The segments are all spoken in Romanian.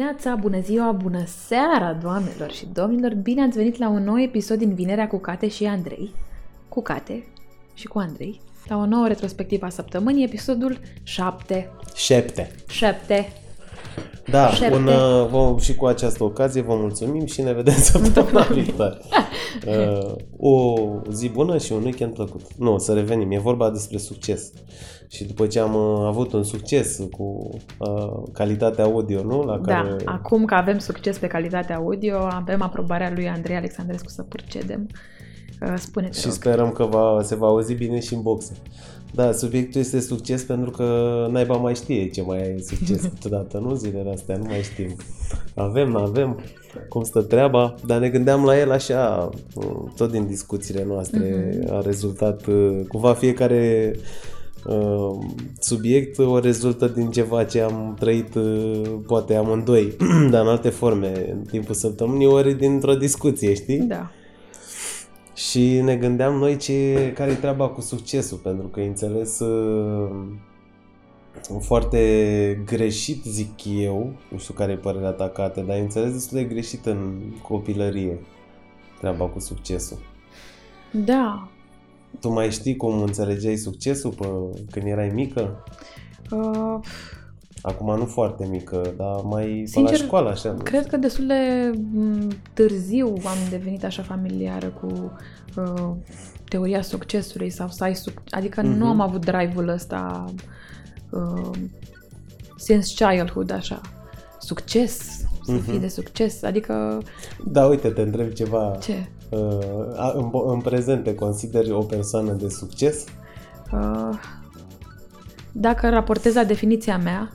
dimineața, bună ziua, bună seara, doamnelor și domnilor! Bine ați venit la un nou episod din Vinerea cu Cate și Andrei. Cu Cate și cu Andrei. La o nouă retrospectivă a săptămânii, episodul 7. Șepte. 7. Da, Șepte. un, uh, vă, și cu această ocazie vă mulțumim și ne vedem săptămâna viitoare. Uh, o zi bună și un weekend plăcut. Nu, să revenim, e vorba despre succes. Și după ce am uh, avut un succes cu uh, calitatea audio, nu? La Da, care... acum că avem succes pe calitatea audio, avem aprobarea lui Andrei Alexandrescu să procedem. Uh, Spune-te, Și rog. sperăm că va, se va auzi bine și în boxe. Da, subiectul este succes pentru că naiba mai știe ce mai e succes câteodată, nu zilele astea, nu mai știm. Avem, nu avem, cum stă treaba, dar ne gândeam la el așa, tot din discuțiile noastre Mhm. a rezultat, uh, cumva fiecare uh, subiect o rezultă din ceva ce am trăit uh, poate amândoi, dar în alte forme în timpul săptămânii, ori dintr-o discuție, știi? Da. Și ne gândeam noi ce, care e treaba cu succesul, pentru că e înțeles uh, foarte greșit, zic eu, nu știu care e părerea ta, Cate, dar e înțeles destul de greșit în copilărie treaba cu succesul. Da. Tu mai știi cum înțelegeai succesul pe, când erai mică? Uh, Acum nu foarte mică, dar mai pe Sincer, la școală așa. nu? Cred că destul de m, târziu am devenit așa familiară cu uh, teoria succesului sau să ai suc- Adică Mhm. nu am avut drive-ul ăsta uh, since childhood, așa. Succes, să Mhm. fii de succes. Adică, Da, uite, te întreb ceva. ce? Uh, a- în, în prezent te consideri o persoană de succes? Uh, dacă raportez la definiția mea,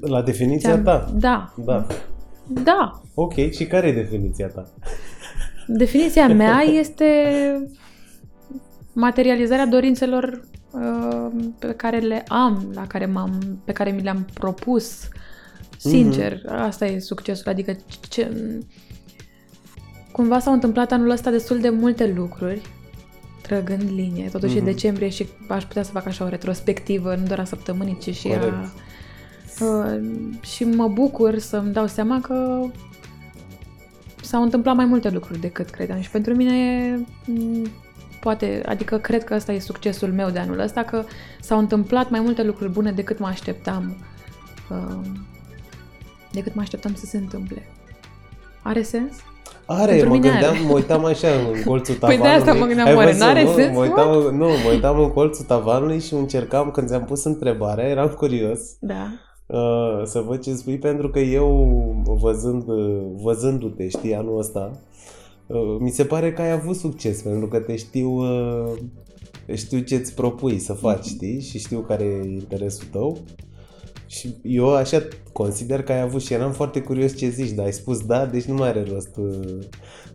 La definiția ți-am- ta? Da. Da. Da. Ok, și care e definiția ta? Definiția mea este materializarea dorințelor uh, pe care le am, la care m-am, pe care mi le-am propus. Sincer, asta e succesul. Adică ce, cumva s-au întâmplat anul ăsta destul de multe lucruri, trăgând linie. Totuși e Mhm. decembrie și aș putea să fac așa o retrospectivă, nu doar a săptămânii, ci și a... Corect. Uh, și mă bucur să-mi dau seama că s-au întâmplat mai multe lucruri decât credeam și pentru mine e, m, poate, adică cred că ăsta e succesul meu de anul ăsta, că s-au întâmplat mai multe lucruri bune decât mă așteptam uh, decât mă așteptam să se întâmple. Are sens? Are, Pentru mă mine gândeam, are. mă uitam așa în colțul Păi de tavanului. asta mă gândeam, Ai oare văzut, n-are nu? sens, Mă uitam, nu, mă uitam în colțul tavanului și încercam, când ți-am pus întrebarea, eram curios Da. uh, să văd ce spui, pentru că eu, văzând, uh, văzându-te, știi, anul ăsta, uh, mi se pare că ai avut succes, pentru că te știu, uh, știu ce-ți propui să faci, știi, și știu care e interesul tău. Și eu așa consider că ai avut și eram foarte curios ce zici, dar ai spus da, deci nu mai are rost. uh,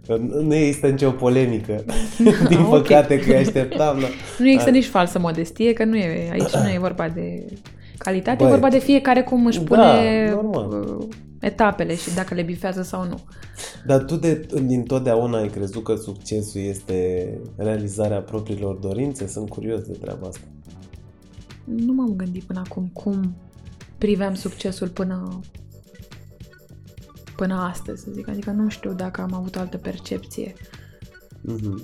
că Nu există nicio polemică. Din Ok. păcate că îi așteptam. Da. Nu există nici falsă modestie, că nu e, aici nu e vorba de calitate, Băi, e vorba de fiecare cum își da, pune normal. uh, etapele și dacă le bifează sau nu. Dar tu de, din totdeauna ai crezut că succesul este realizarea propriilor dorințe? Sunt curios de treaba asta. Nu m-am gândit până acum cum priveam succesul până până astăzi, să zic. Adică nu știu dacă am avut o altă percepție. Mhm.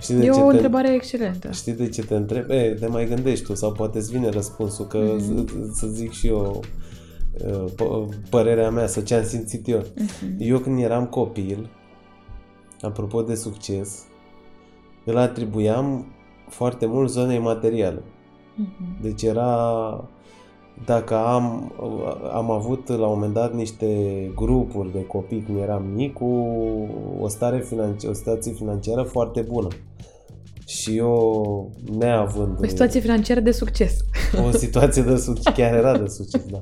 Știi de E ce o te, întrebare excelentă. Știi de ce te întreb? E, te mai gândești tu sau poate îți vine răspunsul, că Mhm. să, să zic și eu uh, p- părerea mea sau ce am simțit eu. Mhm. Eu când eram copil, apropo de succes, îl atribuiam foarte mult zonei materiale. Mhm. Deci era, dacă am, am avut la un moment dat niște grupuri de copii când eram mic cu o, stare financi- o situație financiară foarte bună. Și eu, neavând O situație financiară de succes. o situație de succes, chiar era de succes, da.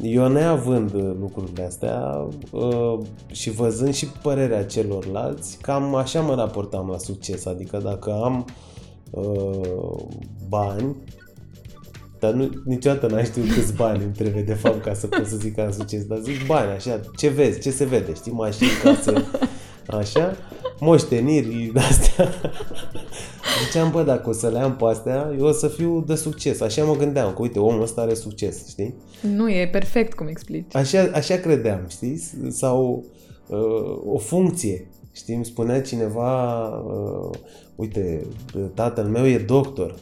Eu neavând uh, lucrurile astea uh, și văzând și părerea celorlalți, cam așa mă raportam la succes. Adică dacă am uh, bani, dar nu, niciodată n-am știut câți bani îmi trebuie de fapt ca să pot să zic că am succes, dar zic bani, așa, ce vezi, ce se vede, știi, mașini, case, așa, moșteniri de-astea. Ziceam, bă, dacă o să le am pe astea, eu o să fiu de succes. Așa mă gândeam, că uite, omul ăsta are succes, știi? Nu, e perfect cum explici. Așa, așa credeam, știi? Sau uh, o funcție. Știi, îmi spunea cineva, uh, uite, tatăl meu e doctor,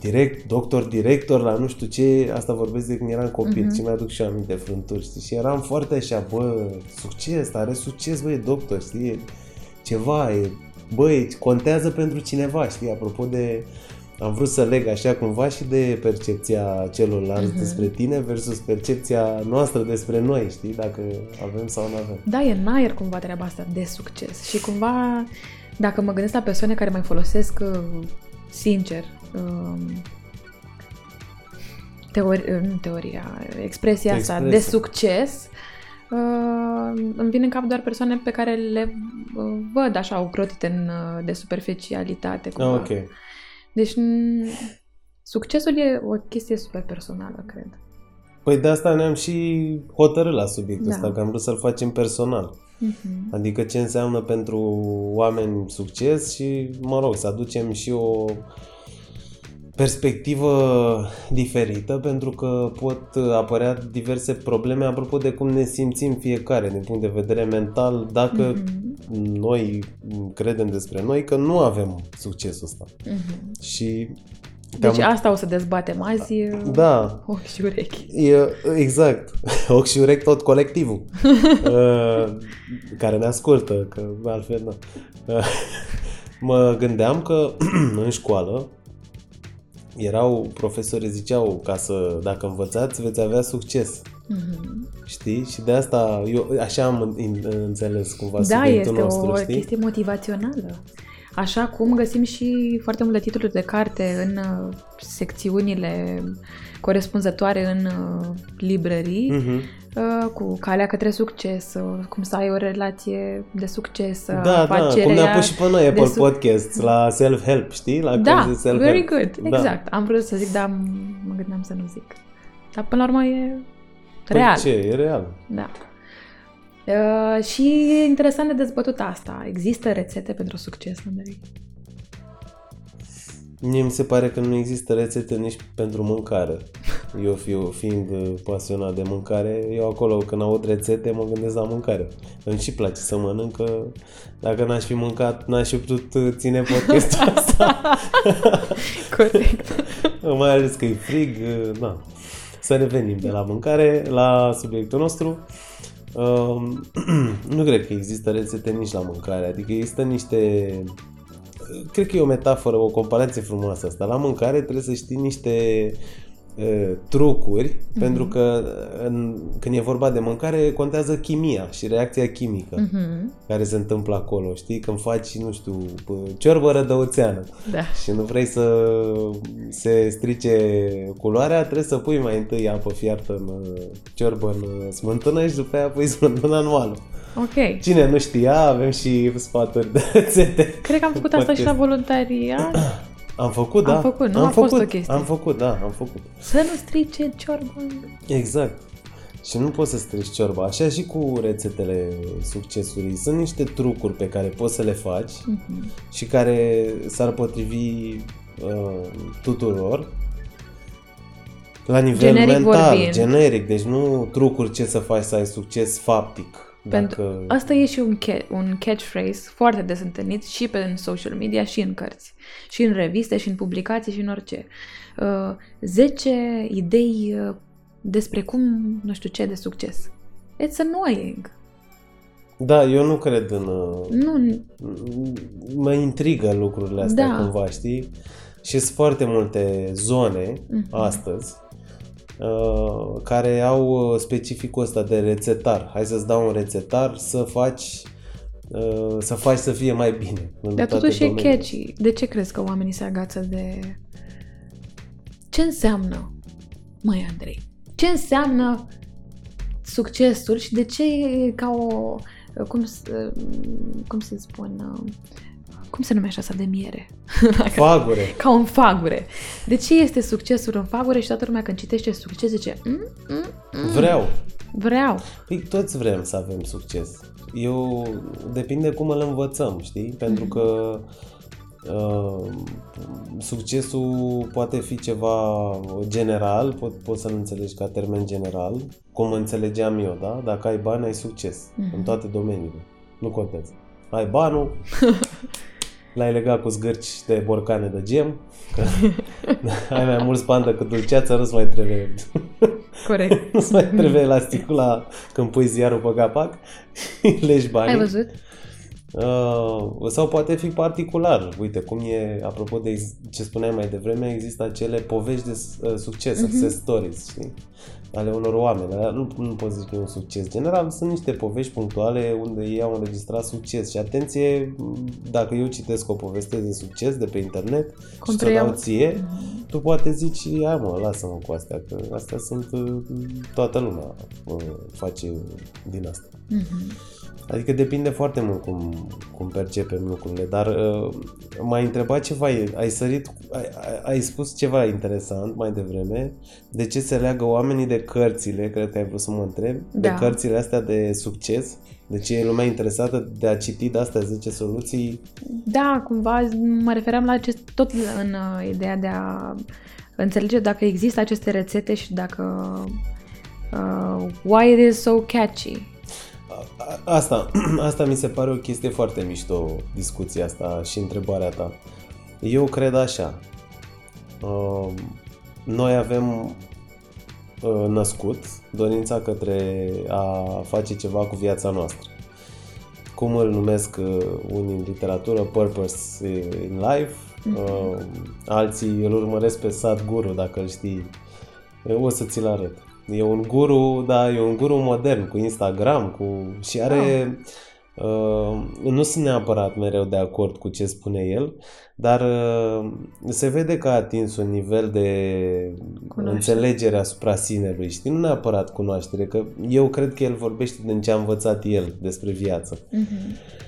direct, doctor, director la nu știu ce, asta vorbesc de când eram copil, uh-huh. și mi-aduc și eu aminte frânturi, știi? Și eram foarte așa, bă, succes, are succes, bă, e doctor, știi? E ceva, e, bă, e, contează pentru cineva, știi? Apropo de, am vrut să leg așa cumva și de percepția celorlalți uh-huh. despre tine versus percepția noastră despre noi, știi? Dacă avem sau nu avem. Da, e în aer cumva treaba asta de succes și cumva dacă mă gândesc la persoane care mai folosesc uh, sincer um, teori, uh, nu teoria, expresia Expresia. asta de succes, uh, îmi vin în cap doar persoane pe care le uh, văd așa ocrotite în, uh, de superficialitate. Cumva. Ah, ok. Deci n- succesul e o chestie super personală, cred. Păi de asta ne-am și hotărât la subiectul Da. ăsta, că am vrut să-l facem personal. Mhm. Adică ce înseamnă pentru oameni succes și, mă rog, să aducem și o perspectivă diferită, pentru că pot apărea diverse probleme apropo de cum ne simțim fiecare din punct de vedere mental, dacă Mhm. noi credem despre noi că nu avem succesul ăsta. Mhm. Și Deci asta o să dezbatem azi. e da, Ochi și urechi. E, exact. Ochi și urechi tot colectivul uh, care ne ascultă, că altfel nu. Uh, mă gândeam că în școală erau profesori ziceau ca să, dacă învățați, veți avea succes. Mhm. Știi? Și de asta eu așa am în- înțeles cumva Da, subiectul este nostru, o știi? chestie motivațională. Așa cum găsim și foarte multe titluri de carte în uh, secțiunile corespunzătoare în uh, librării, Mhm. uh, cu calea către succes, uh, cum să ai o relație de succes, uh, Da, da, afacerea cum ne-a pus și pe noi Apple sub- Podcasts la self-help, știi? La Da, cărți de self-help. very good, Da. exact. Am vrut să zic, dar m- mă gândeam să nu zic. Dar până la urmă e Păi real. ce? E real. Da. Uh, și e interesant de dezbătut asta. Există rețete pentru succes, Andrei? Mie mi se pare că nu există rețete nici pentru mâncare. Eu fiu, fiind uh, pasionat de mâncare, eu acolo când aud rețete mă gândesc la mâncare. Îmi și place să mănânc, că dacă n-aș fi mâncat, n-aș fi putut uh, ține podcastul ăsta. Corect. Mai ales că e frig, uh, na. Să revenim de la mâncare la subiectul nostru. Um, nu cred că există rețete nici la mâncare, adică există niște cred că e o metaforă, o comparație frumoasă asta. La mâncare trebuie să știi niște uh, trucuri, mm-hmm. pentru că în, când e vorba de mâncare contează chimia și reacția chimică Mhm. care se întâmplă acolo. Știi? Când faci, nu știu, p- ciorbă rădăuțeană Da. și nu vrei să se strice culoarea, trebuie să pui mai întâi apă fiartă în uh, ciorbă în uh, smântână și după aia pui smântână în oală. Ok. Cine nu știa, avem și sfaturi de rețete. Cred că am făcut asta și la voluntariat. Am făcut, Am da. făcut, nu? Am A fost făcut, o chestie. Am făcut, da, am făcut. Să nu strice ciorbă. Exact. Și nu poți să strici ciorba. Așa și cu rețetele succesului. Sunt niște trucuri pe care poți să le faci Mhm. și care s-ar potrivi uh, tuturor la nivel Generic mental, vorbind. generic. Deci nu trucuri ce să faci să ai succes faptic. Pentru Dacă... asta e și un, ca- un catchphrase foarte des întâlnit și pe în social media și în cărți. Și în reviste, și în publicații, și în orice. Uh, 10 idei uh, despre cum, nu știu ce, de succes. It's annoying. Da, eu nu cred în... Uh, Nu, mă intrigă lucrurile astea Da. cumva, știi? Și sunt foarte multe zone Mhm. astăzi uh, care au uh, specificul ăsta de rețetar. Hai să-ți dau un rețetar să faci uh, să faci să fie mai bine. în Dar toate totuși e domeniile. catchy. De ce crezi că oamenii se agață de... Ce înseamnă, măi Andrei, ce înseamnă succesul și de ce e ca o... Cum, s- cum să spun... Cum se numește asta de miere? Fagure. Ca un fagure. De ce este succesul în fagure și toată lumea când citește succes zice mm, mm, mm, Vreau. vreau. Păi toți vrem să avem succes. Eu depinde cum îl învățăm, știi? Pentru Mhm. că Uh, succesul poate fi ceva general, pot, poți să-l înțelegi ca termen general, cum înțelegeam eu, da? Dacă ai bani, ai succes mm-hmm. în toate domeniile. Nu contează. Ai banul, l-ai legat cu zgârci de borcane de gem, că ai mai mulți bani decât dulceață, nu-ți mai trebuie Corect. nu-ți mai trebuie elasticul la când pui ziarul pe capac, legi banii. Ai văzut? Uh, sau poate fi particular. Uite, cum e, apropo de ce spuneam mai devreme, există acele povești de uh, succes, uh-huh. success stories, știi? Ale unor oameni. Nu, nu pot zice că e un succes. General, sunt niște povești punctuale unde ei au înregistrat succes. Și atenție, dacă eu citesc o poveste de succes de pe internet Cum și ți-o dau ție, mm-hmm. tu poate zici, hai mă, lasă-mă cu astea, că astea sunt, uh, toată lumea face din asta. Mm-hmm. Adică depinde foarte mult cum, cum percepem lucrurile, dar uh, m-ai întrebat ceva, ai sărit, ai, ai spus ceva interesant mai devreme, de ce se leagă oamenii de cărțile, cred că ai vrut să mă întreb, da. de cărțile astea de succes, de ce e lumea interesată de a citi de astea 10 soluții? Da, cumva mă referam la acest, tot în uh, ideea de a înțelege dacă există aceste rețete și dacă uh, why it is so catchy asta, asta mi se pare o chestie foarte mișto, discuția asta și întrebarea ta. Eu cred așa. Uh, noi avem uh, născut dorința către a face ceva cu viața noastră. Cum îl numesc uh, unii în literatură, purpose in life, uh, alții îl urmăresc pe Sadhguru, dacă îl știi. O să ți-l arăt. E un guru, da, e un guru modern, cu Instagram, cu... și are... Ah. Uh, nu sunt neapărat mereu de acord cu ce spune el, dar uh, se vede că a atins un nivel de cunoaștere. înțelegere asupra sinelui, știi? Nu neapărat cunoaștere, că eu cred că el vorbește din ce a învățat el despre viață. Uh-huh.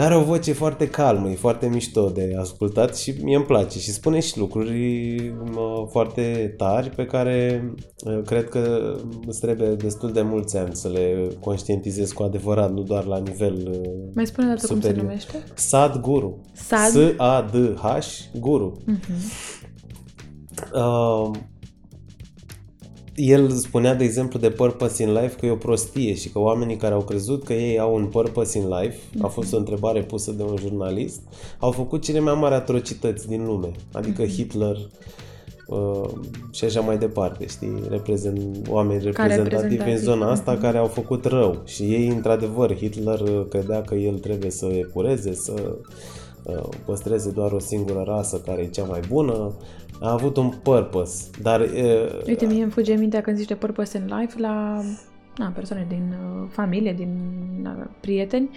Are o voce foarte calmă, e foarte mișto de ascultat și mie îmi place și spune și lucruri foarte tari pe care cred că îți trebuie destul de mulți ani să le conștientizezi cu adevărat, nu doar la nivel Mai spune dată cum se numește? Sad Guru. Sad? S-A-D-H Guru. Uh-huh. Uh, el spunea, de exemplu, de purpose in life că e o prostie și că oamenii care au crezut că ei au un purpose in life, a fost o întrebare pusă de un jurnalist, au făcut cele mai mari atrocități din lume. Adică mhm. Hitler uh, și așa mai departe, știi? Reprezent, oameni reprezentativi în zona asta care au făcut rău. Și ei, într-adevăr, Hitler credea că el trebuie să epureze, să uh, păstreze doar o singură rasă care e cea mai bună, a avut un purpose, dar... Uh, Uite, mie îmi fuge mintea când zici de purpose in life la na, persoane din uh, familie, din na, prieteni,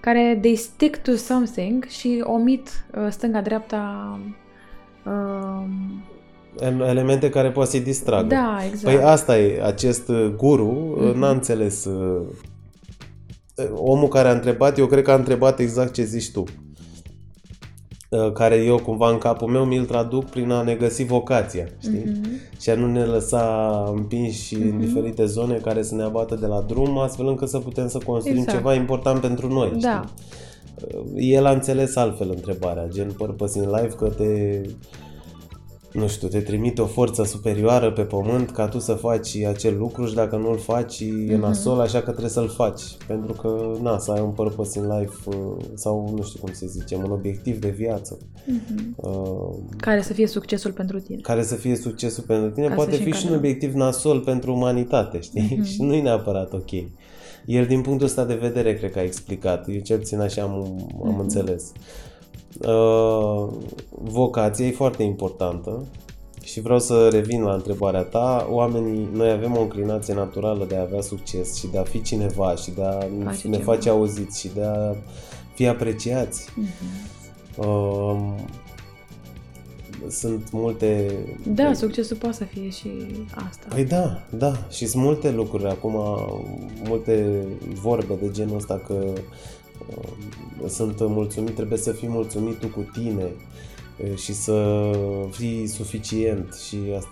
care they stick to something și omit uh, stânga-dreapta uh, elemente care poate să-i distragă. Da, exact. Păi asta e, acest guru mm-hmm. n-a înțeles omul care a întrebat, eu cred că a întrebat exact ce zici tu. Uh, care eu cumva în capul meu mi-l traduc prin a ne găsi vocația, știi? Uh-huh. Și a nu ne lăsa împinși uh-huh. în mhm. diferite zone care să ne abată de la drum, astfel încât să putem să construim exact. ceva important pentru noi, da. știi? Uh, el a înțeles altfel întrebarea, gen purpose in life, că te nu știu, te trimite o forță superioară pe pământ ca tu să faci acel lucru și dacă nu-l faci mm-hmm. e mhm. nasol, așa că trebuie să-l faci. Pentru că, na, să ai un purpose in life uh, sau, nu știu cum să zicem, un obiectiv de viață. Mm-hmm. Uh, care să fie succesul pentru tine. Care să fie succesul pentru tine. Ca Poate fi și un obiectiv nasol pentru umanitate, știi? Mm-hmm. și nu e neapărat ok. El, din punctul ăsta de vedere, cred că a explicat. Eu cel puțin așa am, am mm-hmm. înțeles. Uh, vocația e foarte importantă și vreau să revin la întrebarea ta. Oamenii, noi avem o înclinație naturală de a avea succes și de a fi cineva și de a face ne ceva. face auziți și de a fi apreciați. Uh-huh. Uh, sunt multe... Da, succesul poate să fie și asta. Păi da, da. Și sunt multe lucruri acum, multe vorbe de genul ăsta că sunt mulțumit, trebuie să fii mulțumit tu cu tine și să fii suficient și asta.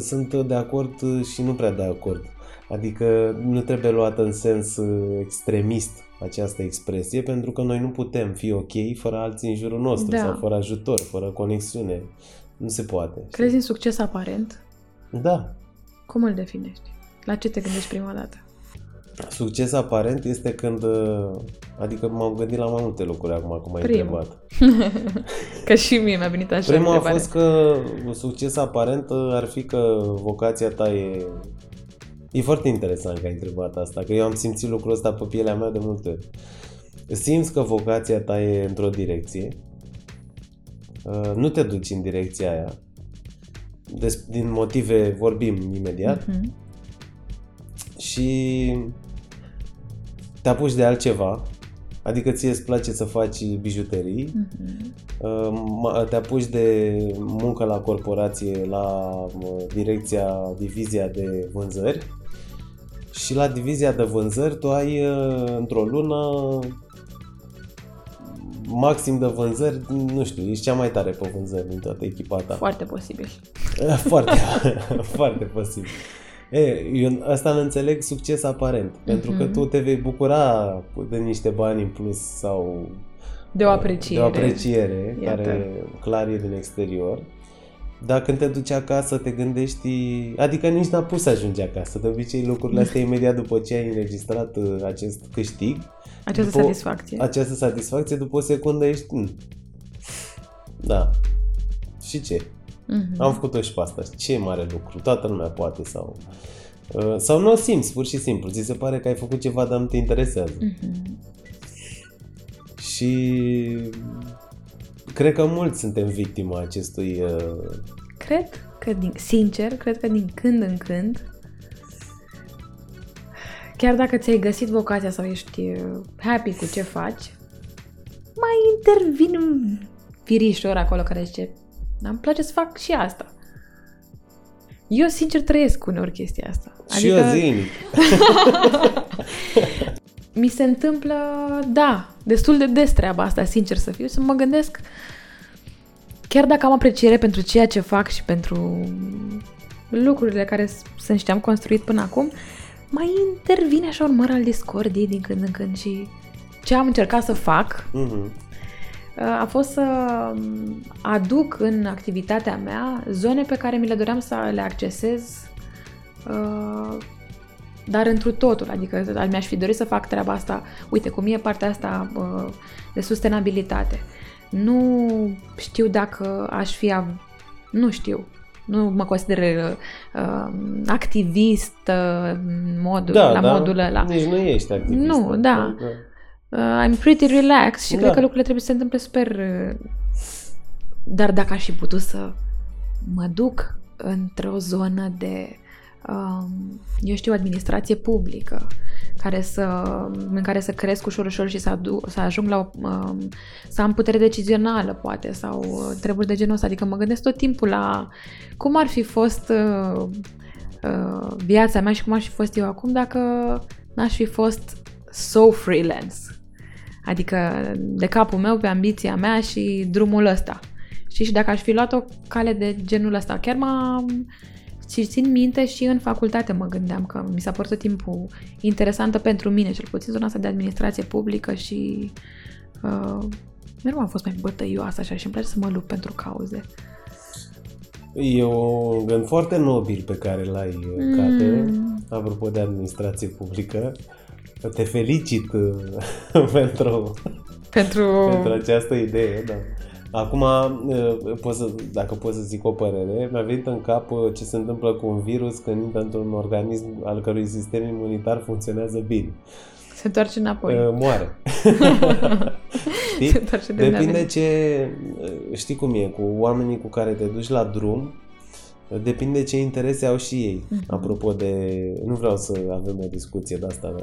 Sunt de acord și nu prea de acord. Adică nu trebuie luat în sens extremist această expresie pentru că noi nu putem fi ok fără alții în jurul nostru Da. sau fără ajutor, fără conexiune. Nu se poate. Crezi în succes aparent? Da. Cum îl definești? La ce te gândești prima dată? Succes aparent este când... uh, Adică m-am gândit la mai multe lucruri acum, cum ai Primul. întrebat. Că și mie mi-a venit așa Prima a întrebare. fost că succes aparent uh, ar fi că vocația ta e... E foarte interesant că ai întrebat asta, că eu am simțit lucrul ăsta pe pielea mea de multe ori. Simți că vocația ta e într-o direcție, uh, nu te duci în direcția aia, Des, din motive vorbim imediat, Mhm. Și te apuci de altceva, adică ție îți place să faci bijuterii, Mhm. Uh, te apuci de muncă la corporație, la uh, direcția, divizia de vânzări și la divizia de vânzări tu ai uh, într-o lună maxim de vânzări, nu știu, ești cea mai tare pe vânzări din toată echipa ta. Foarte posibil. Foarte, foarte posibil. E, eu asta îl înțeleg succes aparent, pentru că Mhm. tu te vei bucura de niște bani în plus sau De o apreciere. de o apreciere Iată. care clar e din exterior. Dar când te duci acasă, te gândești... Adică nici n-a pus să ajungi acasă. De obicei, lucrurile astea imediat după ce ai înregistrat uh, acest câștig, Această după- satisfacție. această satisfacție, după o secundă ești... "Mm, Da. Și ce? Mhm. Am făcut-o și pe asta. Ce mare lucru. Toată lumea poate sau... uh, Sau nu o simți, pur și simplu. Ți se pare că ai făcut ceva, dar nu te interesează. Mhm. Și cred că mulți suntem victima acestui uh, Cred că, din, sincer, cred că din când în când, chiar dacă ți-ai găsit vocația sau ești uh, happy cu ce faci, mai intervin un firișor acolo care zice îmi place să fac și asta. Eu, sincer, trăiesc uneori chestia asta. și eu zilnic. mi se întâmplă, da, destul de des treaba asta, sincer să fiu, să mă gândesc, chiar dacă am apreciere pentru ceea ce fac și pentru lucrurile care s- sunt și am construit până acum, mai intervine așa un măr al discordiei din când în când și ce am încercat să fac Mhm. A fost să aduc în activitatea mea zone pe care mi le doream să le accesez uh, dar întru totul, adică mi-aș fi dorit să fac treaba asta, uite, cum e partea asta uh, de sustenabilitate. Nu știu dacă aș fi, av- nu știu, nu mă consider uh, activist uh, în modul, Da, la da, modul ăla. Nici nu ești activist. Nu, da. Uh, I'm pretty relaxed și Da. cred că lucrurile trebuie să se întâmple super... uh, Dar dacă aș fi putut să mă duc într-o zonă de, um, eu știu, administrație publică, care să, în care să cresc ușor, ușor și să, adu- să ajung la, o- um, să am putere decizională, poate, sau uh, treburi de genul ăsta. Adică mă gândesc tot timpul la cum ar fi fost uh, uh, viața mea și cum aș fi fost eu acum dacă n-aș fi fost so freelance. Adică de capul meu pe ambiția mea și drumul ăsta. Știi? Și dacă aș fi luat o cale de genul ăsta, chiar m-am... Și țin minte și în facultate mă gândeam că mi s-a părut tot timpul interesantă pentru mine, cel puțin zona asta de administrație publică și uh, mereu am fost mai bătăioasă așa și îmi place să mă lupt pentru cauze. E un gând foarte nobil pe care l-ai, Mm. Cate, apropo de administrație publică. Te felicit uh, pentru, Pentru... pentru această idee, da. Acum, uh, pot să, dacă pot să zic o părere, mi-a venit în cap uh, ce se întâmplă cu un virus când intră într-un organism al cărui sistem imunitar funcționează bine. Se întoarce înapoi. Uh, Moare. Știi? Se întoarce de unde a Depinde venit. ce... Știi cum e, cu oamenii cu care te duci la drum, depinde ce interese au și ei. Mhm. Apropo de... Nu vreau să avem o discuție de asta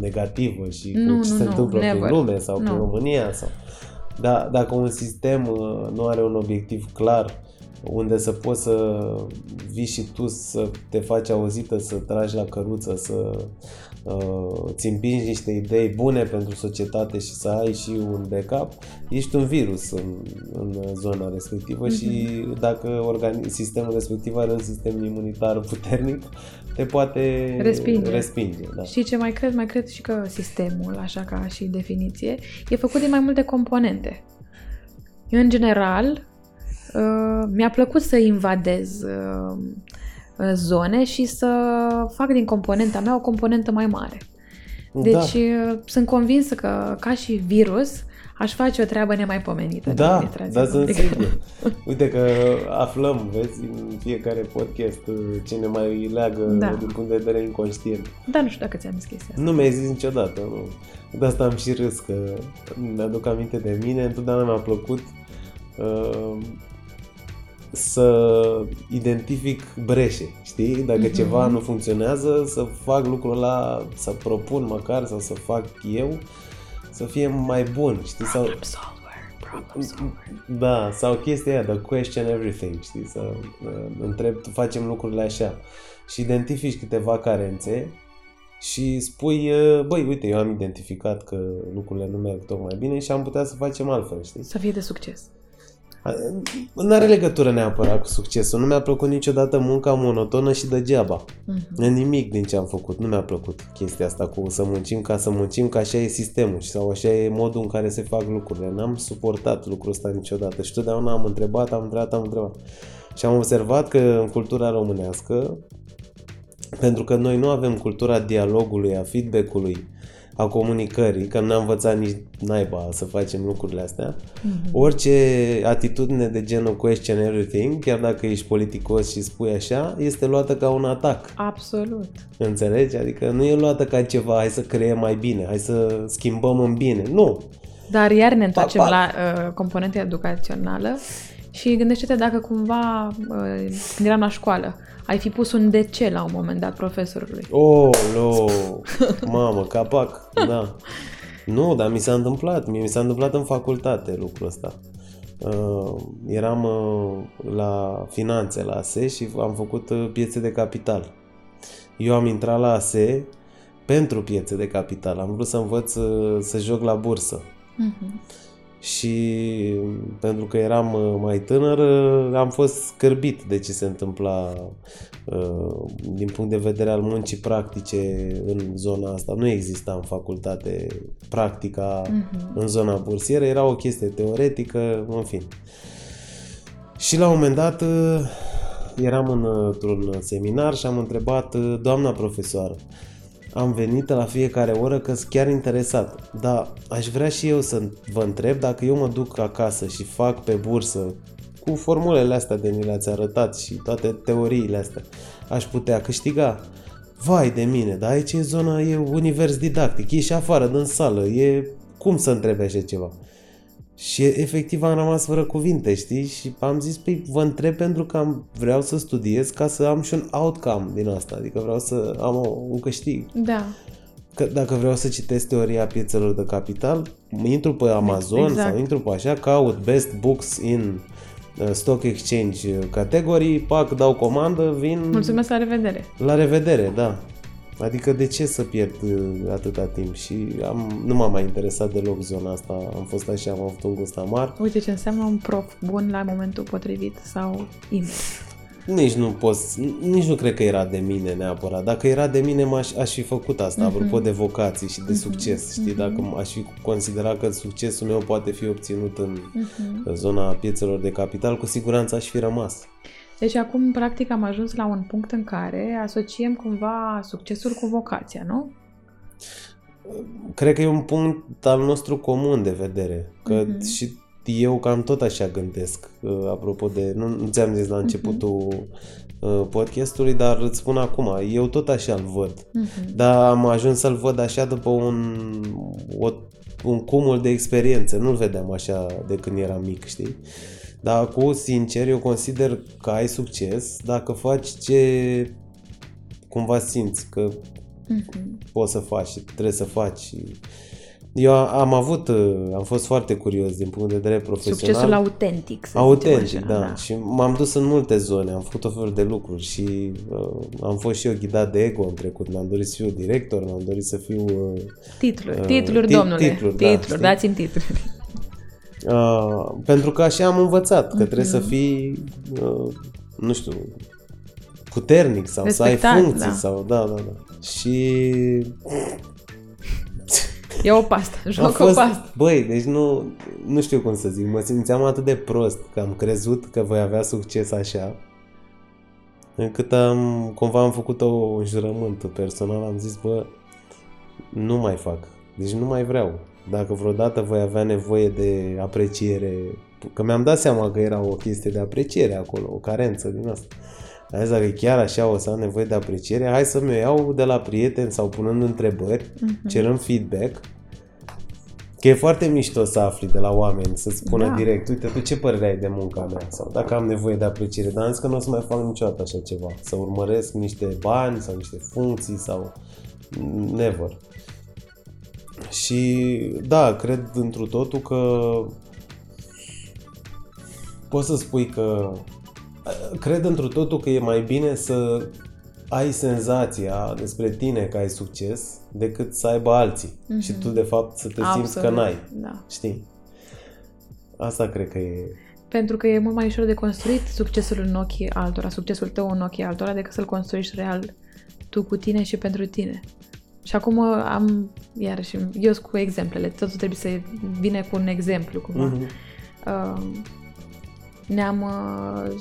negativă și Nu, cu ce nu, se nu, întâmplă never. prin lume sau prin Nu. România. Sau... Da, dacă un sistem uh, nu are un obiectiv clar unde să poți să vii și tu să te faci auzită, să tragi la căruță, să uh, îți împingi niște idei bune pentru societate și să ai și un backup, ești un virus în, în zona respectivă mm-hmm. și dacă organi- sistemul respectiv are un sistem imunitar puternic, te poate Respinge. respinge da. Știi ce mai cred? Mai cred și că sistemul, așa ca și definiție, e făcut din mai multe componente. Eu, în general, uh, mi-a plăcut să invadez uh, zone și să fac din componenta mea o componentă mai mare. Deci da. sunt convinsă că, ca și virus, aș face o treabă nemaipomenită. de Da, administrație da, sunt publică. sigur. Uite că aflăm, vezi, în fiecare podcast ce ne mai leagă Da. din punct de vedere inconștient. Da, nu știu dacă ți-am zis chestia asta. Nu mi-ai zis niciodată, nu. De asta am și râs, că mi-aduc aminte de mine, întotdeauna mi-a plăcut uh, să identific breșe, știi? Dacă Mhm. ceva nu funcționează, să fac lucrul ăla, să propun măcar sau să fac eu, să fie mai bun, știi? Sau, Problem solver, problem solver. da, sau chestia aia, the question everything, știi? Să uh, întreb, tu facem lucrurile așa și identifici câteva carențe și spui, uh, băi, uite, eu am identificat că lucrurile nu merg tocmai bine și am putea să facem altfel, știi? Să fie de succes. Nu are legătură neapărat cu succesul. Nu mi-a plăcut niciodată munca monotonă și degeaba. Mhm. Nimic din ce am făcut. Nu mi-a plăcut chestia asta cu să muncim ca să muncim, că așa e sistemul și sau așa e modul în care se fac lucrurile. N-am suportat lucrul ăsta niciodată și totdeauna am întrebat, am întrebat, am întrebat. Și am observat că în cultura românească, pentru că noi nu avem cultura dialogului, a feedback-ului, a comunicării, că nu ne-am învățat nici naiba să facem lucrurile astea, Mhm. orice atitudine de genul question everything, chiar dacă ești politicos și spui așa, este luată ca un atac. Absolut. Înțelegi? Adică nu e luată ca ceva, hai să creăm mai bine, hai să schimbăm în bine. Nu. Dar iar ne întoarcem Pac, la uh, componenta educațională și gândește-te dacă cumva, uh, când eram la școală, ai fi pus un de ce la un moment dat profesorului. Oh, lo, mamă, capac, da. Nu, dar mi s-a întâmplat, mi s-a întâmplat în facultate lucrul ăsta. Uh, eram uh, la finanțe, la ASE și am făcut uh, piețe de capital. Eu am intrat la ASE pentru piețe de capital. Am vrut să învăț uh, să joc la bursă. Mhm. Și pentru că eram uh, mai tânăr, uh, am fost scârbit de ce se întâmpla uh, din punct de vedere al muncii practice în zona asta. Nu exista în facultate practica Mhm. în zona bursieră, era o chestie teoretică, în fin. Și la un moment dat uh, eram în- într-un seminar și am întrebat uh, doamna profesoară, am venit la fiecare oră că sunt chiar interesat, dar aș vrea și eu să vă întreb dacă eu mă duc acasă și fac pe bursă cu formulele astea de ni le-ați arătat și toate teoriile astea, aș putea câștiga. Vai de mine, dar aici e zona, e univers didactic, e și afară, din sală, e... Cum să întrebi așa ceva? Și efectiv am rămas fără cuvinte, știi? Și am zis, păi vă întreb pentru că am, vreau să studiez ca să am și un outcome din asta, adică vreau să am o, un câștig. Da. Că dacă vreau să citesc teoria piețelor de capital, intru pe Amazon Exact. sau intru pe așa, caut best books in uh, stock exchange categorii, pac, dau comandă, vin Mulțumesc, la revedere. la revedere, da. Adică de ce să pierd uh, atâta timp? Și am, nu m-a mai interesat deloc zona asta. Am fost așa, am avut un gust amar. Uite ce înseamnă un prof bun la momentul potrivit sau invers. Nici nu pot, nici nu cred că era de mine neapărat. Dacă era de mine, m-aș, aș fi făcut asta, Mhm. apropo de vocații și de succes. Știi, dacă aș fi considerat că succesul meu poate fi obținut în Mhm. zona piețelor de capital, cu siguranță aș fi rămas. Deci acum, practic, am ajuns la un punct în care asociem cumva succesul cu vocația, nu? Cred că e un punct al nostru comun de vedere. Că Mhm. și eu cam tot așa gândesc. uh, Apropo de... Nu, nu ți-am zis la începutul uh, podcastului, dar îți spun acum. Eu tot așa îl văd. Mhm. Dar am ajuns să-l văd așa după un, o, un cumul de experiențe. Nu-l vedeam așa de când eram mic, știi? Dar acum, sincer, eu consider că ai succes dacă faci ce cumva simți că Mhm. poți să faci și trebuie să faci și Eu am avut, uh, am fost foarte curios din punct de vedere profesional. Succesul autentic, să Autentic, zicem da. așa, da. Și m-am dus în multe zone, am făcut o fel de lucruri și uh, am fost și eu ghidat de ego în trecut. Mi-am dorit să fiu director, mi-am dorit să fiu... Uh, Titluri, Uh, titluri, tit- domnule. titluri, da, titluri, știi? dați-mi titluri. Uh, pentru că așa am învățat, că trebuie Mhm. să fii, uh, nu știu, puternic sau să ai Respectat, funcții da. sau... Da, da, da. Și E o pastă, A joc o fost, pastă. băi, deci nu, nu știu cum să zic, mă simțeam atât de prost că am crezut că voi avea succes așa, încât am, cumva am făcut o, un jurământ personal, am zis, bă, nu mai fac, deci nu mai vreau. Dacă vreodată voi avea nevoie de apreciere, că mi-am dat seama că era o chestie de apreciere acolo, o carență din asta. Am zis, dacă chiar așa o să am nevoie de apreciere, hai să mi iau de la prieteni sau punând întrebări, Mhm. cerând feedback, Că e foarte mișto să afli de la oameni, să spună Da. direct, uite, tu ce părere ai de munca mea? Sau dacă am nevoie de apreciere, dar am zis că nu o să mai fac niciodată așa ceva. Să urmăresc niște bani sau niște funcții sau never. Și da, cred întru totul că poți să spui că cred întru totul că e mai bine să ai senzația despre tine că ai succes decât să aibă alții Mhm. și tu de fapt să te simți că Absolut, n-ai. Da. Știi? Asta cred că e... Pentru că e mult mai ușor de construit succesul în ochii altora, succesul tău în ochii altora, decât să-l construiești real tu cu tine și pentru tine. Și acum am, iarăși, eu sunt cu exemplele, totul trebuie să vine cu un exemplu, cumva. Mhm. Uh, ne-am... Uh,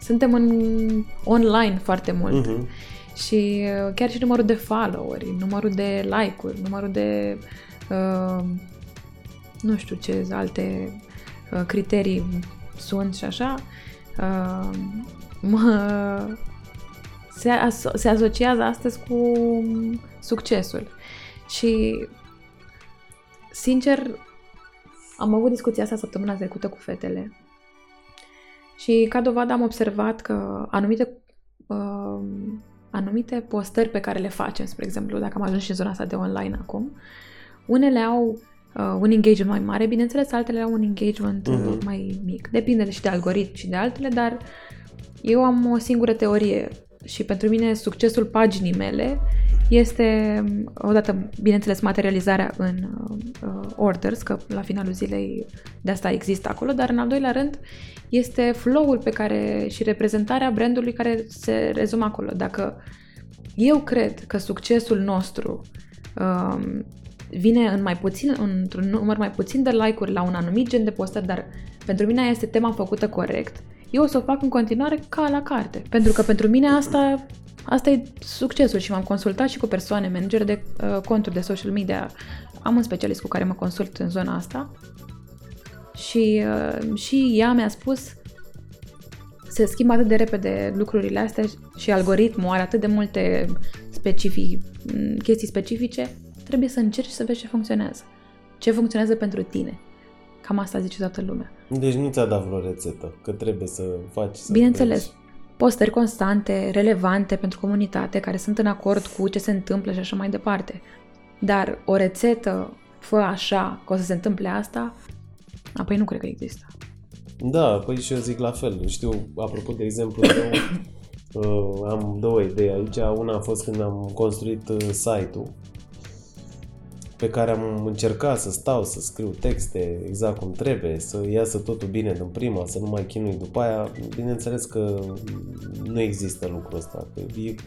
suntem în online foarte mult Mhm. și uh, chiar și numărul de followeri, numărul de like-uri, numărul de uh, nu știu ce alte uh, criterii sunt și așa, uh, mă, se, aso- se asociază astăzi cu succesul. Și sincer, am avut discuția asta săptămâna trecută cu fetele și ca dovadă am observat că anumite uh, anumite postări pe care le facem, spre exemplu, dacă am ajuns și în zona asta de online acum, unele au uh, un engagement mai mare, bineînțeles, altele au un engagement uh, Mhm. mai mic. Depinde și de algoritm și de altele, dar eu am o singură teorie și pentru mine succesul paginii mele este, odată, bineînțeles, materializarea în uh, orders, că la finalul zilei de asta există acolo, dar în al doilea rând este flow-ul pe care și reprezentarea brandului care se rezumă acolo. Dacă eu cred că succesul nostru um, vine în mai puțin, într-un număr mai puțin de like-uri la un anumit gen de postări, dar pentru mine este tema făcută corect, eu o să o fac în continuare ca la carte. Pentru că pentru mine asta, asta e succesul și m-am consultat și cu persoane, manageri de uh, conturi de social media. Am un specialist cu care mă consult în zona asta și, uh, și ea mi-a spus se schimbă atât de repede lucrurile astea și algoritmul are atât de multe specific, m, chestii specifice, trebuie să încerci să vezi ce funcționează. Ce funcționează pentru tine. Cam asta zice toată lumea. Deci nu ți-a dat vreo rețetă, că trebuie să faci să Bineînțeles, vezi. postări constante, relevante pentru comunitate, care sunt în acord cu ce se întâmplă și așa mai departe. Dar o rețetă, fă așa, că o să se întâmple asta, apoi nu cred că există. Da, păi și eu zic la fel. Știu, apropo de exemplu meu, uh, am două idei aici. Una a fost când am construit uh, site-ul pe care am încercat să stau, să scriu texte exact cum trebuie, să iasă totul bine din prima, să nu mai chinui după aia. Bineînțeles că nu există lucrul ăsta. Că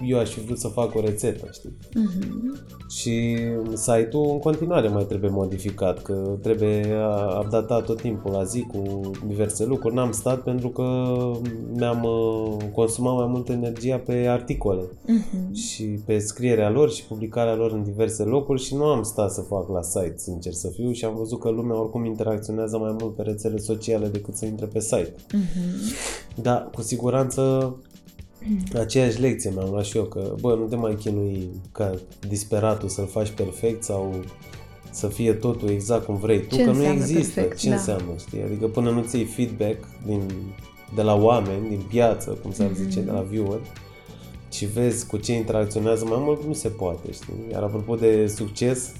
Eu aș fi vrut să fac o rețetă, știi? Mhm. Și site-ul în continuare mai trebuie modificat, că trebuie updatat tot timpul la zi cu diverse lucruri. N-am stat pentru că mi-am uh, consumat mai multă energia pe articole Mhm. și pe scrierea lor și publicarea lor în diverse locuri și nu am stat să fac la site, sincer să fiu, și am văzut că lumea oricum interacționează mai mult pe rețele sociale decât să intre pe site. Mhm. Da, cu siguranță aceeași lecție mi-am luat și eu, că bă, nu te mai chinui ca disperatul să-l faci perfect sau să fie totul exact cum vrei tu, Ce că nu înseamnă există. perfect? Ce Da. înseamnă, știi? Adică până nu ți iei feedback din, de la oameni, din piață, cum s-ar zice, de la viewer, și vezi cu ce interacționează mai mult, nu se poate, știi? Iar apropo de succes,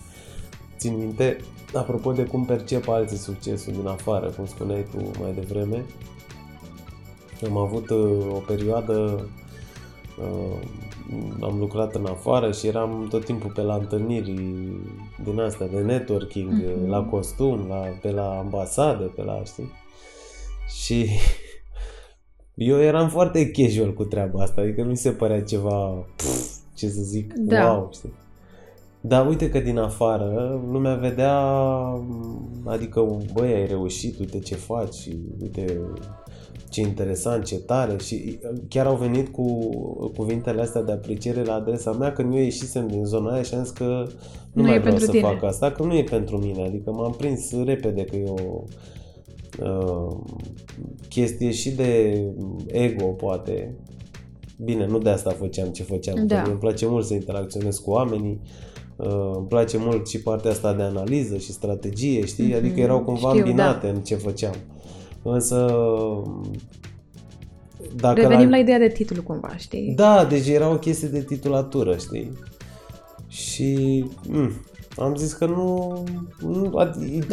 țin minte, apropo de cum percep alții succesul din afară, cum spuneai tu mai devreme, am avut uh, o perioadă, uh, am lucrat în afară și eram tot timpul pe la întâlniri din astea de networking, mm-hmm. la costum, la, pe la ambasadă, pe la, știi? Și eu eram foarte casual cu treaba asta, adică nu mi se părea ceva, pf, ce să zic, da. wow, știi? Dar uite că din afară lumea vedea, adică, băi, ai reușit, uite ce faci, uite ce interesant, ce tare și chiar au venit cu cuvintele astea de apreciere la adresa mea când eu ieșisem din zona aia și am zis că nu, nu mai vreau să tine. fac asta, că nu e pentru mine, adică m-am prins repede că e o uh, chestie și de ego, poate. Bine, nu de asta făceam ce făceam, da. îmi place mult să interacționez cu oamenii, uh, îmi place mult și partea asta de analiză și strategie, știi? Mm-hmm. Adică erau cumva Știu, îmbinate da. în ce făceam. Însă dacă Revenim la... la ideea de titlu cumva, știi? Da, deci era o chestie de titulatură, știi? Și mm, am zis că nu, nu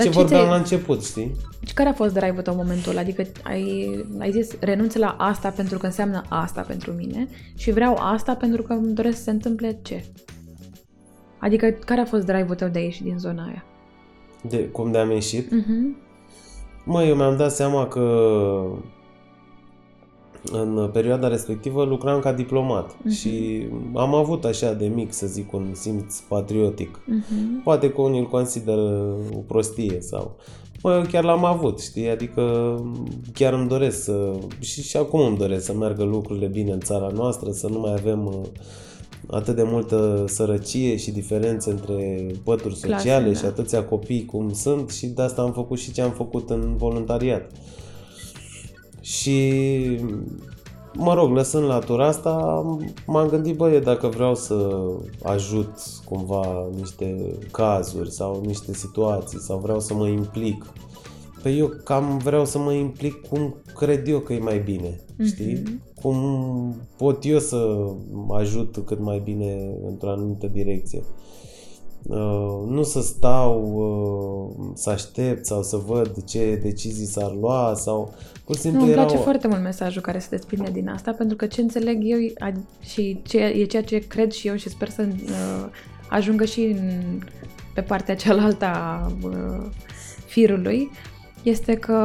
ce vorbeam la început, știi? Și care a fost drive-ul tău în momentul ăla? Adică ai, ai zis renunț la asta pentru că înseamnă asta pentru mine și vreau asta pentru că îmi doresc să se întâmple ce? Adică care a fost drive-ul tău de a ieși din zona aia? De cum de am ieșit? Uh-huh. Mă, eu mi-am dat seama că în perioada respectivă lucram ca diplomat uh-huh. și am avut așa de mic, să zic, un simț patriotic. Uh-huh. Poate că unii îl consideră o prostie sau... Mă, eu chiar l-am avut, știi? Adică chiar îmi doresc să... Și, și acum îmi doresc să meargă lucrurile bine în țara noastră, să nu mai avem uh, atât de multă sărăcie și diferențe între pături sociale Clase, da. și atâția copii cum sunt și de asta am făcut și ce am făcut în voluntariat. Și mă rog, lăsând la tura asta, m-am gândit, băie, dacă vreau să ajut cumva niște cazuri sau niște situații sau vreau să mă implic, pe eu cam vreau să mă implic cum cred eu că e mai bine, mm-hmm. știi? Cum pot eu să ajut cât mai bine într-o anumită direcție. Uh, nu să stau uh, să aștept sau să văd ce decizii s-ar lua sau pur și simplu nu, îmi place o... foarte mult mesajul care se desprinde din asta pentru că ce înțeleg eu și ce, e ceea ce cred și eu și sper să uh, ajungă și în, pe partea cealaltă a uh, firului este că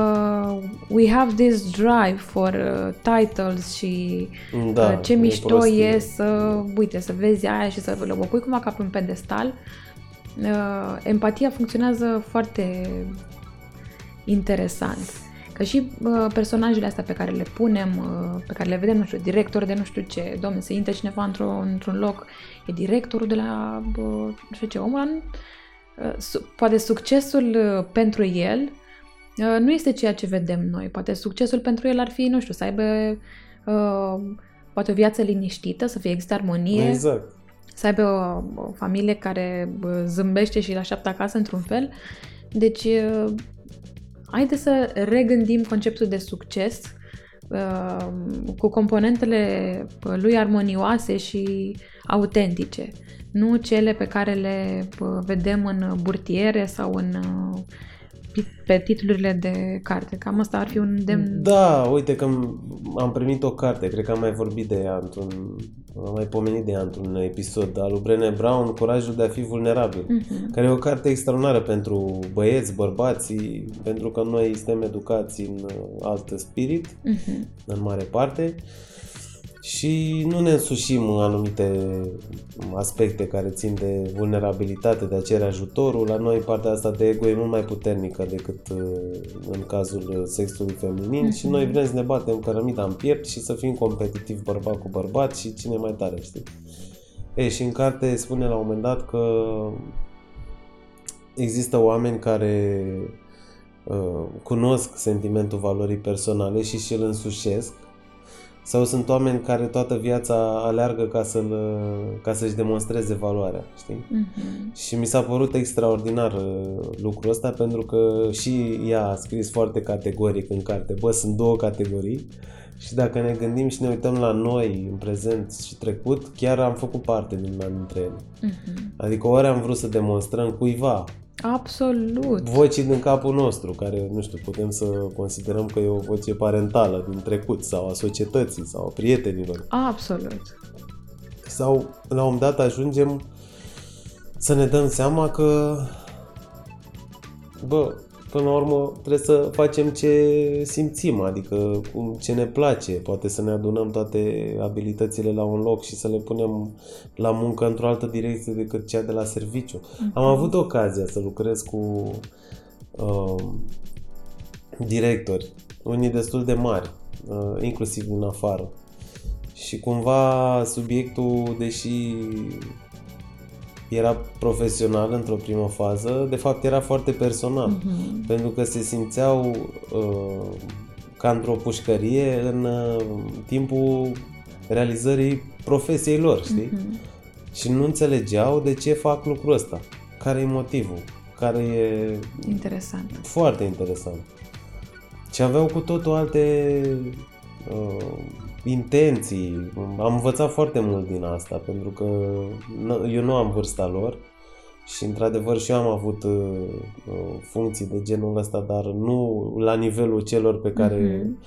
we have this drive for uh, titles și da, uh, ce mișto e, e să, uite, să vezi aia și să o pui cumva ca pe un pedestal uh, empatia funcționează foarte interesant. Că și uh, personajele astea pe care le punem, uh, pe care le vedem, nu știu, director de nu știu ce, domne, se intre cineva într-o, într-un loc, e directorul de la, uh, nu știu ce, omul uh, su- poate succesul uh, pentru el uh, nu este ceea ce vedem noi. Poate succesul pentru el ar fi, nu știu, să aibă uh, poate o viață liniștită, să fie există armonie. Exact să aibă o, o familie care zâmbește și îl așteaptă acasă într-un fel. Deci, haide să regândim conceptul de succes cu componentele lui armonioase și autentice, nu cele pe care le vedem în burtiere sau în pe titlurile de carte. Cam asta ar fi un demn... Da, uite că am primit o carte, cred că am mai vorbit de ea într-un... Am mai pomenit de ea într-un episod al lui Brené Brown, Curajul de a fi vulnerabil, uh-huh. care e o carte extraordinară pentru băieți, bărbații, pentru că noi suntem educați în alt spirit, uh-huh. în mare parte. Uh, și nu ne însușim în anumite aspecte care țin de vulnerabilitate, de a cere ajutorul. La noi partea asta de ego e mult mai puternică decât uh, în cazul sexului feminin mm-hmm. și noi vrem să ne batem cărămida în piept și să fim competitivi bărbat cu bărbat și cine mai tare, știi? E, și în carte spune la un moment dat că există oameni care uh, cunosc sentimentul valorii personale și și îl însușesc sau sunt oameni care toată viața aleargă ca, să-l, ca să-și demonstreze valoarea, știi? Uh-huh. Și mi s-a părut extraordinar uh, lucrul ăsta pentru că și ea a scris foarte categoric în carte, bă, sunt două categorii și dacă ne gândim și ne uităm la noi în prezent și trecut, chiar am făcut parte din una dintre ele. Uh-huh. Adică ori am vrut să demonstrăm cuiva Absolut. vocii din capul nostru, care, nu știu, putem să considerăm că e o voce parentală din trecut sau a societății sau a prietenilor. Absolut. Sau, la un moment dat, ajungem să ne dăm seama că, bă, până la urmă trebuie să facem ce simțim, adică cum- ce ne place, poate să ne adunăm toate abilitățile la un loc și să le punem la muncă într-o altă direcție decât cea de la serviciu. Am avut ocazia să lucrez cu uh, directori, unii destul de mari, uh, inclusiv din afară. Și cumva subiectul, deși era profesional într-o primă fază, de fapt era foarte personal. Mhm. Pentru că se simțeau uh, ca într-o pușcărie în uh, timpul realizării profesiei lor, știi? Mhm. Și nu înțelegeau de ce fac lucrul ăsta. Care e motivul? Care e Interesant. foarte interesant. Și aveau cu totul alte uh, intenții. Am învățat foarte mult din asta, pentru că n- eu nu am vârsta lor și într-adevăr și eu am avut uh, uh, funcții de genul ăsta, dar nu la nivelul celor pe care Mhm.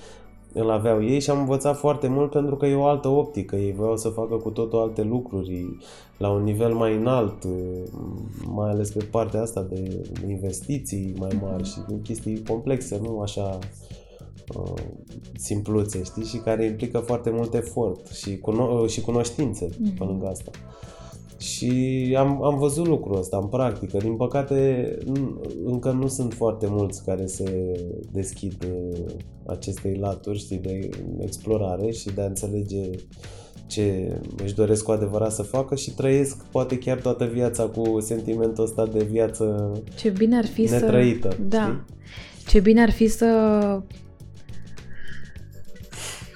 îl aveau ei și am învățat foarte mult pentru că e o altă optică. Ei voiau să facă cu totul alte lucruri la un nivel mai înalt, mai ales pe partea asta de investiții mai mari și de chestii complexe, nu așa uh, simpluțe, știi? Și care implică foarte mult efort și, cuno- și cunoștințe Mhm. pe lângă asta. Și am, am văzut lucrul ăsta în practică. Din păcate, n- încă nu sunt foarte mulți care se deschid uh, acestei laturi, știi, de explorare și de a înțelege ce își doresc cu adevărat să facă și trăiesc poate chiar toată viața cu sentimentul ăsta de viață Ce bine ar fi să... netrăită. Da. Ce bine ar fi să...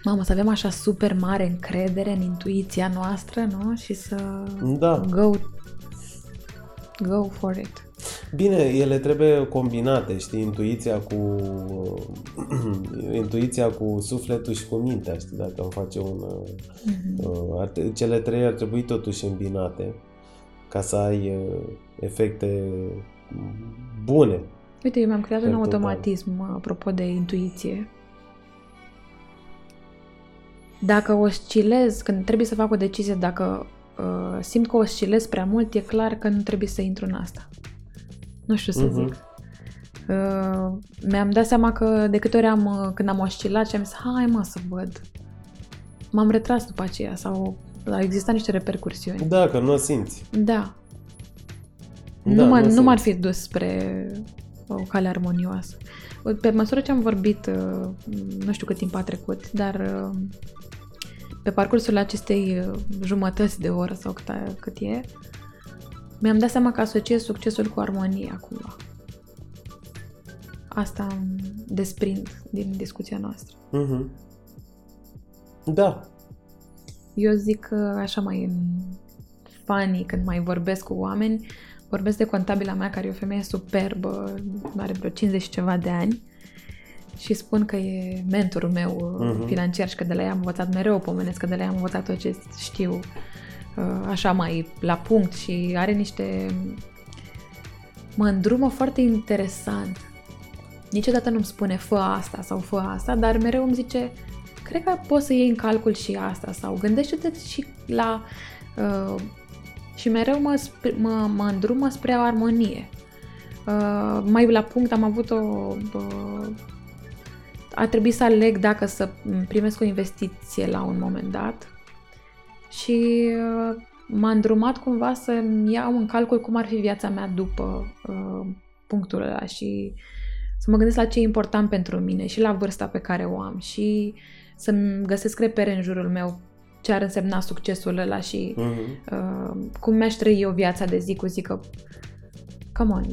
Mamă, să avem așa super mare încredere în intuiția noastră, nu? Și să Știi? Da. go, go for it. Bine, ele trebuie combinate, știi, intuiția cu intuiția cu sufletul și cu mintea, știi, dacă îmi face un Mhm. uh, ar, te- cele trei ar trebui totuși îmbinate ca să ai uh, efecte bune. Uite, eu mi-am creat un Per total. automatism apropo de intuiție. Dacă oscilez, când trebuie să fac o decizie, dacă uh, simt că oscilez prea mult, e clar că nu trebuie să intru în asta. Nu știu să Mhm. zic. Uh, mi-am dat seama că de câte ori am, uh, când am oscilat și am zis, hai mă să văd. M-am retras după aceea sau au existat niște repercursiuni. Da, că nu o simți. Da. Da, nu, m- nu nu m-ar simți. fi dus spre o cale armonioasă. Pe măsură ce am vorbit, uh, nu știu cât timp a trecut, dar uh, pe parcursul acestei uh, jumătăți de oră sau cât, a- cât e, mi-am dat seama că asociez succesul cu armonia cumva. Asta îmi desprind din discuția noastră. Mhm. Da. Eu zic că așa mai în funny când mai vorbesc cu oameni, vorbesc de contabila mea care e o femeie superbă, are vreo 50 și ceva de ani și spun că e mentorul meu Mhm. uh, financiar și că de la ea am învățat mereu, pomenesc că de la ea am învățat tot ce știu uh, așa mai la punct și are niște mă îndrumă foarte interesant. Niciodată nu-mi spune fă asta sau fă asta, dar mereu îmi zice cred că poți să iei în calcul și asta sau gândește-te și la uh, și mereu mă, spre, mă, mă îndrumă spre o armonie. Uh, mai la punct am avut o uh, a trebuit să aleg dacă să primesc o investiție la un moment dat și uh, m-a îndrumat cumva să-mi iau în calcul cum ar fi viața mea după uh, punctul ăla și să mă gândesc la ce e important pentru mine și la vârsta pe care o am și să-mi găsesc repere în jurul meu ce ar însemna succesul ăla și Mhm. uh, cum mi-aș trăi eu viața de zi cu zi că come on,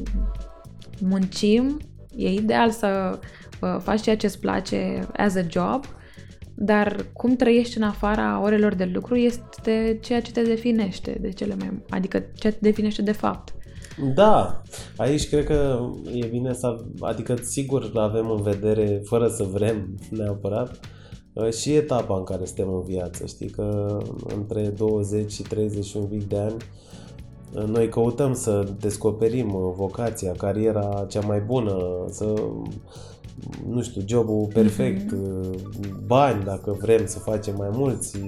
muncim, e ideal să uh, faci ceea ce îți place as a job, dar cum trăiești în afara orelor de lucru este ceea ce te definește de cele mai, adică ce te definește de fapt. Da, aici cred că e bine să, adică sigur avem în vedere, fără să vrem neapărat, uh, și etapa în care suntem în viață. Știi că între 20 și 30 și un pic de ani Noi căutăm să descoperim vocația, cariera cea mai bună, să nu știu, jobul perfect, mm-hmm. bani dacă vrem să facem mai mulți,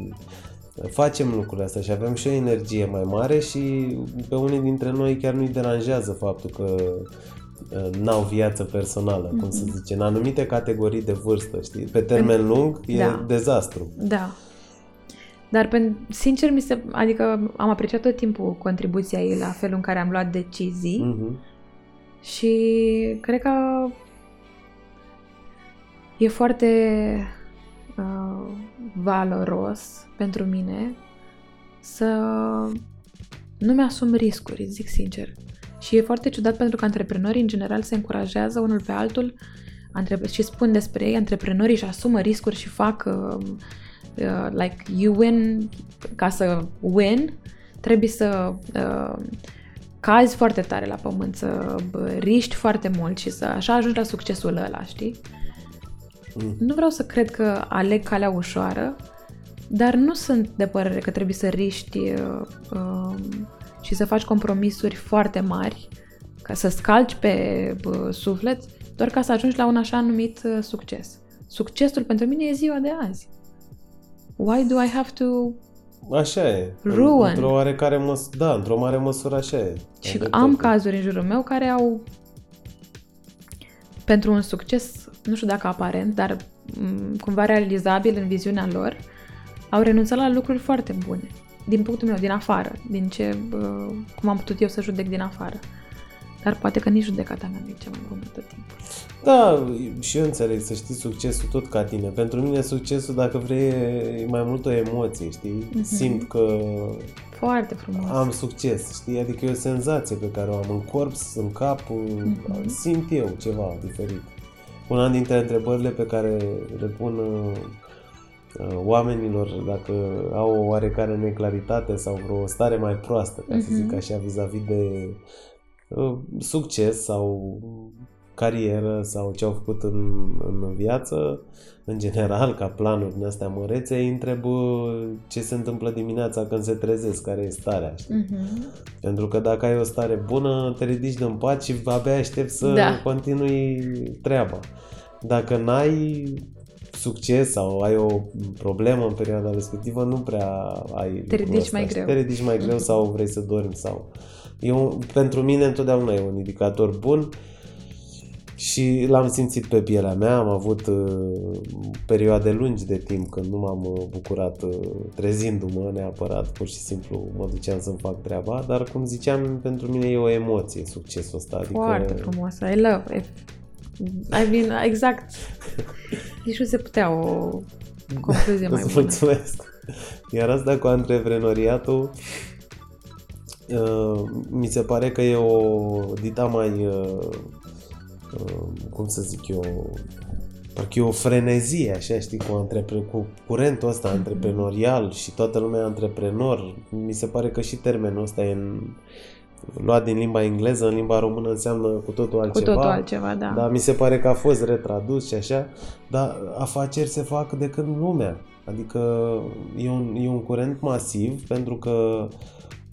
facem lucrurile astea și avem și o energie mai mare și pe unii dintre noi chiar nu-i deranjează faptul că uh, n-au viață personală, mm-hmm. cum se mhm. zice, în anumite categorii de vârstă, știi? Pe termen lung e da. dezastru. Da. Dar, sincer, mi se, adică am apreciat tot timpul contribuția ei la felul în care am luat decizii mm-hmm. și cred că e foarte uh, valoros pentru mine să nu mi-asum riscuri, zic sincer. Și e foarte ciudat pentru că antreprenorii în general se încurajează unul pe altul și spun despre ei, antreprenorii își asumă riscuri și fac uh, uh, like you win, ca să win, trebuie să uh, cazi foarte tare la pământ, să riști foarte mult și să așa ajungi la succesul ăla, știi? Mm. Nu vreau să cred că aleg calea ușoară, dar nu sunt de părere că trebuie să riști uh, uh, și să faci compromisuri foarte mari, ca să scalci pe uh, suflet, doar ca să ajungi la un așa numit uh, succes. Succesul pentru mine e ziua de azi. Why do I have to Așa e. Ruin. Într-o oarecare măsură, da, într-o mare măsură așa e. Și am cazuri în jurul meu care au pentru un succes, nu știu dacă aparent, dar mm, cumva realizabil în viziunea lor, au renunțat la lucruri foarte bune. Din punctul meu, din afară, din ce, cum am putut eu să judec din afară. Dar poate că nici judecata mea nu e cea mai bună tot timpul. Da, și eu înțeleg să știi succesul tot ca tine. Pentru mine succesul, dacă vrei, e mai mult o emoție, știi? Mm-hmm. Simt că foarte frumos. Am succes, știi? Adică e o senzație pe care o am în corp, în cap, mm-hmm. simt eu ceva diferit. Una dintre întrebările pe care le pun uh, oamenilor dacă au o oarecare neclaritate sau vreo stare mai proastă, ca mm-hmm. să zic mhm. așa, vis-a-vis de uh, succes sau carieră sau ce au făcut în, în viață, în general, ca planuri din astea mărețe, îi întreb ce se întâmplă dimineața când se trezesc, care e starea, știi? Uh-huh. Pentru că dacă ai o stare bună, te ridici din pat și abia aștept să da. continui treaba. Dacă n-ai succes sau ai o problemă în perioada respectivă, nu prea ai Te ridici mai greu. Te ridici mai greu uh-huh. sau vrei să dormi sau... Eu, pentru mine întotdeauna e un indicator bun și l-am simțit pe pielea mea, am avut uh, perioade lungi de timp când nu m-am uh, bucurat uh, trezindu-mă neapărat, pur și simplu mă duceam să-mi fac treaba, dar cum ziceam, pentru mine e o emoție succesul ăsta. Adică... Foarte frumos, I love it. I mean, exact. Nici nu se putea o concluzie mai bună. Mulțumesc. Iar asta cu antreprenoriatul, uh, mi se pare că e o dita mai uh, Uh, cum să zic eu, parcă e o frenezie, așa, știi, cu, antrepre- cu curentul ăsta mhm. antreprenorial și toată lumea antreprenor. Mi se pare că și termenul ăsta e în, luat din limba engleză, în limba română înseamnă cu totul altceva. Cu totul altceva, da. Dar mi se pare că a fost retradus și așa, dar afaceri se fac de când lumea. Adică e un, e un curent masiv pentru că uh,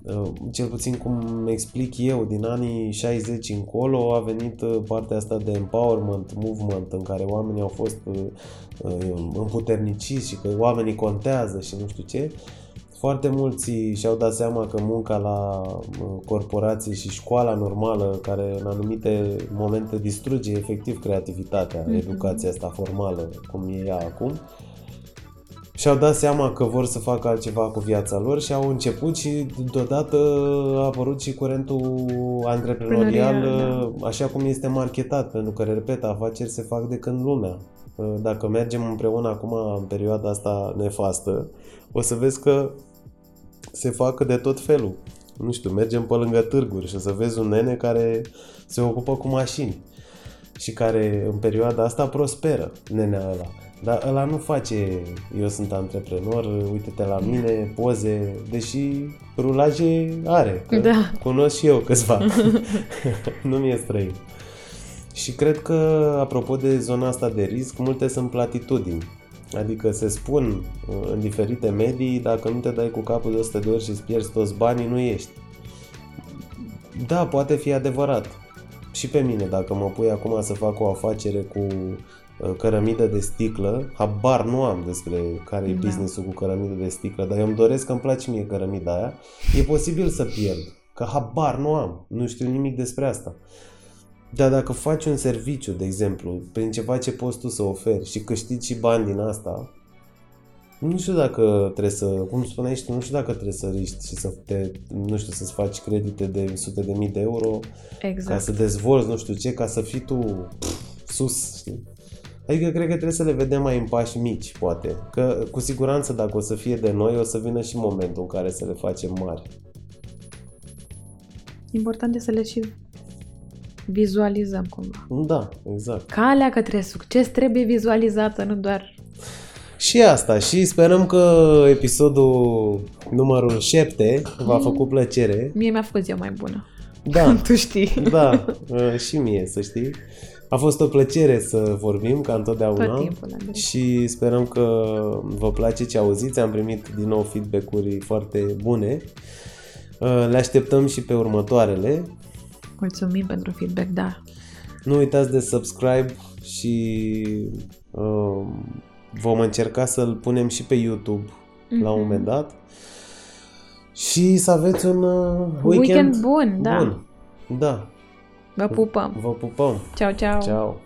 Uh, cel puțin cum explic eu, din anii 60 încolo a venit uh, partea asta de empowerment movement în care oamenii au fost uh, împuterniciți și că oamenii contează și nu știu ce. Foarte mulți și-au dat seama că munca la corporații și școala normală, care în anumite momente distruge efectiv creativitatea, mm-hmm. educația asta formală, cum e ea acum, și-au dat seama că vor să facă altceva cu viața lor și au început și deodată a apărut și curentul antreprenorial da. așa cum este marketat, pentru că, repet, afaceri se fac de când lumea. Dacă mergem împreună acum în perioada asta nefastă, o să vezi că se fac de tot felul. Nu știu, mergem pe lângă târguri și o să vezi un nene care se ocupă cu mașini și care în perioada asta prosperă, nenea ăla. Dar ăla nu face, eu sunt antreprenor, uite-te la mine, poze, deși rulaje are. Că da. Cunosc și eu câțiva. nu mi-e străin. Și cred că, apropo de zona asta de risc, multe sunt platitudini. Adică se spun uh, în diferite medii, dacă nu te dai cu capul de 100 de ori și îți pierzi toți banii, nu ești. da, poate fi adevărat. Și pe mine, dacă mă pui acum să fac o afacere cu uh, cărămidă de sticlă, habar nu am despre care e Da. businessul cu cărămidă de sticlă, dar eu îmi doresc că îmi place mie cărămida aia, e posibil să pierd, că habar nu am, nu știu nimic despre asta. Dar dacă faci un serviciu, de exemplu, prin ceva ce poți tu să oferi și câștigi și bani din asta, nu știu dacă trebuie să, cum spuneai și tu, nu știu dacă trebuie să riști și să te, nu știu, să-ți faci credite de sute de mii de euro ca Exact. să dezvolți nu știu ce, ca să fii tu pf, sus, știi? Adică cred că trebuie să le vedem mai în pași mici, poate. Că cu siguranță dacă o să fie de noi, o să vină și momentul în care să le facem mari. Important este să le și vizualizăm cumva. Da, exact. Calea către succes trebuie vizualizată, nu doar... Și asta, și sperăm că episodul numărul 7 v-a făcut plăcere. Mie mi-a făcut ziua mai bună. Da, tu știi. da, uh, și mie, să știi. A fost o plăcere să vorbim, ca întotdeauna. Tot timpul, Andrei. Și sperăm că vă place ce auziți. Am primit din nou feedback-uri foarte bune. Uh, Le așteptăm și pe următoarele. Mulțumim pentru feedback, da. Nu uitați de subscribe și uh, vom încerca să-l punem și pe YouTube la un Mhm. moment dat. Și să aveți un uh, Weekend bun, da. bun. Da. Vă pupăm. Vă pupăm. Ceau, ceau. Ciao.